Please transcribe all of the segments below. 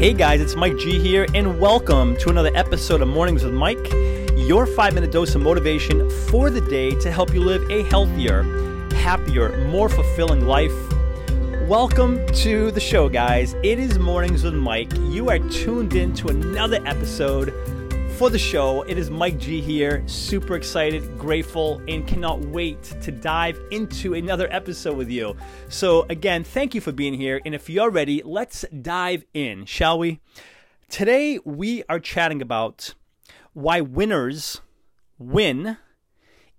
Hey guys, it's Mike G here, and welcome to another episode of Mornings with Mike, your five minute dose of motivation for the day to help you live a healthier, happier, more fulfilling life. Welcome to the show, guys. It is Mornings with Mike. You are tuned in to another episode for the show. It is Mike G here. Super excited, grateful, and cannot wait to dive into another episode with you. So, again, thank you for being here. And if you're ready, let's dive in, shall we? Today, we are chatting about why winners win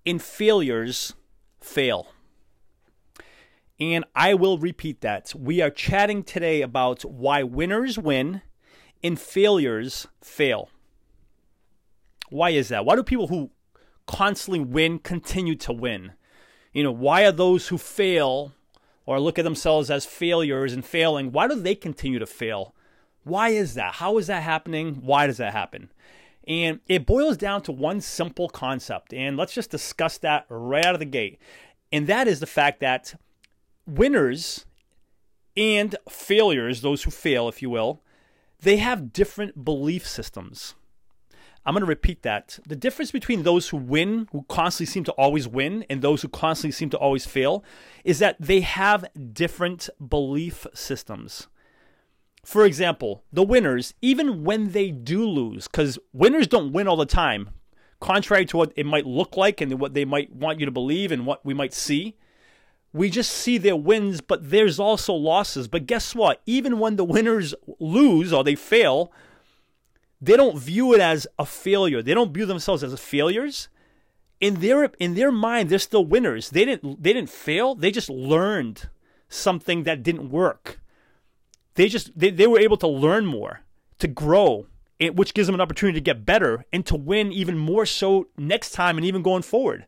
and failures fail. And I will repeat that. We are chatting today about why winners win and failures fail. Why is that? Why do people who constantly win continue to win? You know, why are those who fail or look at themselves as failures and failing, why do they continue to fail? Why is that? How is that happening? Why does that happen? And it boils down to one simple concept. And let's just discuss that right out of the gate. And that is the fact that winners and failures, those who fail, if you will, they have different belief systems. I'm going to repeat that. The difference between those who win, who constantly seem to always win, and those who constantly seem to always fail is that they have different belief systems. For example, the winners, even when they do lose, because winners don't win all the time, contrary to what it might look like and what they might want you to believe and what we might see. We just see their wins, but there's also losses. But guess what? Even when the winners lose or they fail, they don't view it as a failure. They don't view themselves as failures. In their in their mind, they're still winners. They didn't they didn't fail. They just learned something that didn't work. They just they, they were able to learn more, to grow, eh, which gives them an opportunity to get better and to win even more so next time and even going forward.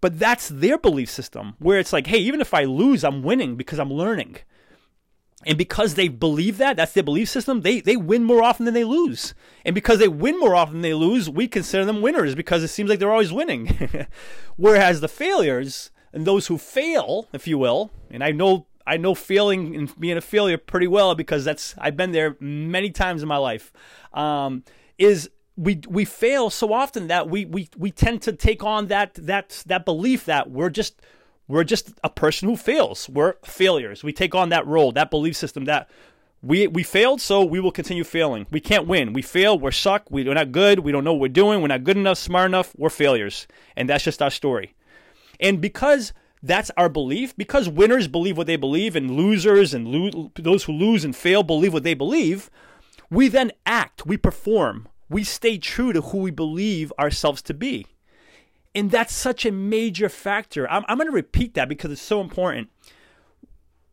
But that's their belief system, where it's like, hey, even if I lose, I'm winning because I'm learning. And because they believe that, that's their belief system, they, they win more often than they lose. And because they win more often than they lose, we consider them winners because it seems like they're always winning. Whereas the failures and those who fail, if you will, and I know I know failing and being a failure pretty well because that's I've been there many times in my life. Um, is we we fail so often that we we we tend to take on that that that belief that we're just we're just a person who fails. We're failures. We take on that role, that belief system that we we failed, so we will continue failing. We can't win. We fail. We're suck. We're not good. We don't know what we're doing. We're not good enough, smart enough. We're failures, and that's just our story. And because that's our belief, because winners believe what they believe, and losers and lo- those who lose and fail believe what they believe, we then act. We perform. We stay true to who we believe ourselves to be. And that's such a major factor. I'm, I'm going to repeat that because it's so important.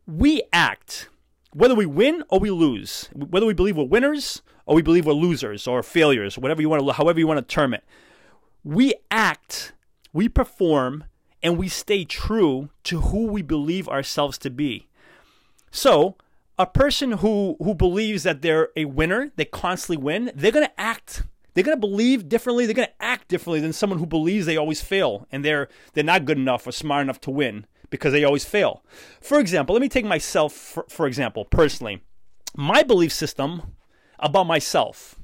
We act, whether we win or we lose, whether we believe we're winners or we believe we're losers or failures, whatever you want to, however you want to term it. We act, we perform, and we stay true to who we believe ourselves to be. So, a person who who believes that they're a winner, they constantly win, they're going to act they're going to believe differently. They're going to act differently than someone who believes they always fail and they're they're not good enough or smart enough to win because they always fail. For example, let me take myself for, for example personally. My belief system about myself.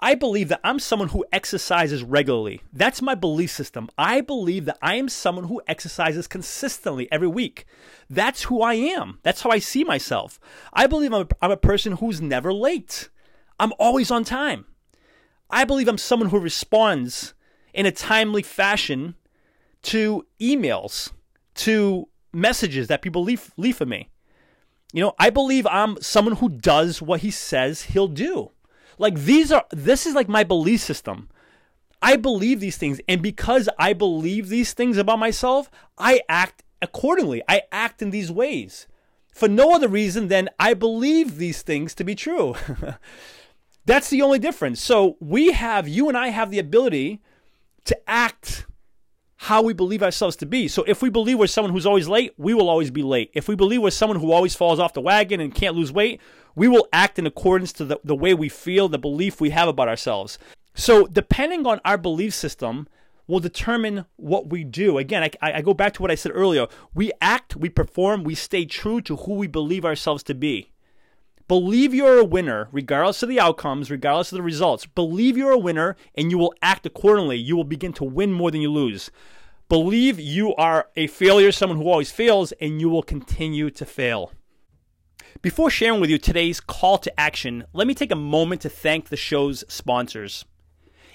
I believe that I'm someone who exercises regularly. That's my belief system. I believe that I am someone who exercises consistently every week. That's who I am. That's how I see myself. I believe I'm a, I'm a person who's never late. I'm always on time. I believe I'm someone who responds in a timely fashion to emails, to messages that people leave, leave for me. You know, I believe I'm someone who does what he says he'll do. Like these are this is like my belief system. I believe these things and because I believe these things about myself, I act accordingly. I act in these ways. For no other reason than I believe these things to be true. That's the only difference. So we have, you and I have the ability to act how we believe ourselves to be. So if we believe we're someone who's always late, we will always be late. If we believe we're someone who always falls off the wagon and can't lose weight, we will act in accordance to the, the way we feel, the belief we have about ourselves. So depending on our belief system, will determine what we do. Again, I, I, go back to what I said earlier. We act, we perform, we stay true to who we believe ourselves to be. Believe you're a winner, regardless of the outcomes, regardless of the results. Believe you're a winner and you will act accordingly. You will begin to win more than you lose. Believe you are a failure, someone who always fails, and you will continue to fail. Before sharing with you today's call to action, let me take a moment to thank the show's sponsors.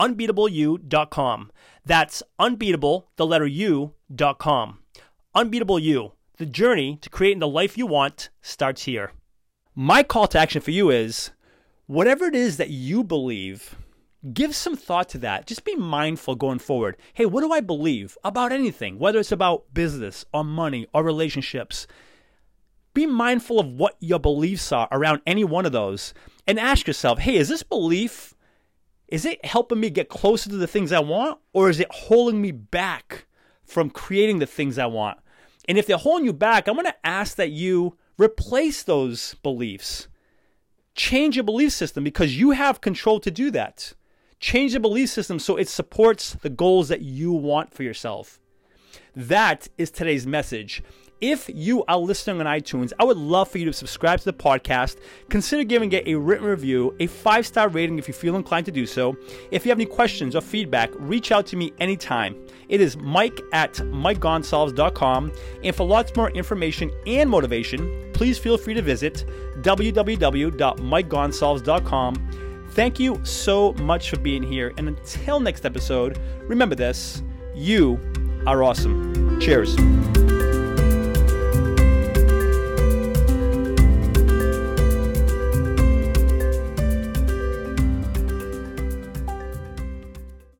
unbeatableu.com. That's unbeatable, the letter U.com. Unbeatable You. The journey to creating the life you want starts here. My call to action for you is whatever it is that you believe, give some thought to that. Just be mindful going forward. Hey, what do I believe about anything, whether it's about business or money or relationships? Be mindful of what your beliefs are around any one of those and ask yourself, hey, is this belief is it helping me get closer to the things I want or is it holding me back from creating the things I want? And if they're holding you back, I'm going to ask that you replace those beliefs. Change your belief system because you have control to do that. Change the belief system so it supports the goals that you want for yourself. That is today's message. If you are listening on iTunes, I would love for you to subscribe to the podcast. Consider giving it a written review, a five star rating if you feel inclined to do so. If you have any questions or feedback, reach out to me anytime. It is mike at mikegonsalves.com. And for lots more information and motivation, please feel free to visit www.mikegonsalves.com. Thank you so much for being here. And until next episode, remember this you are awesome. Cheers.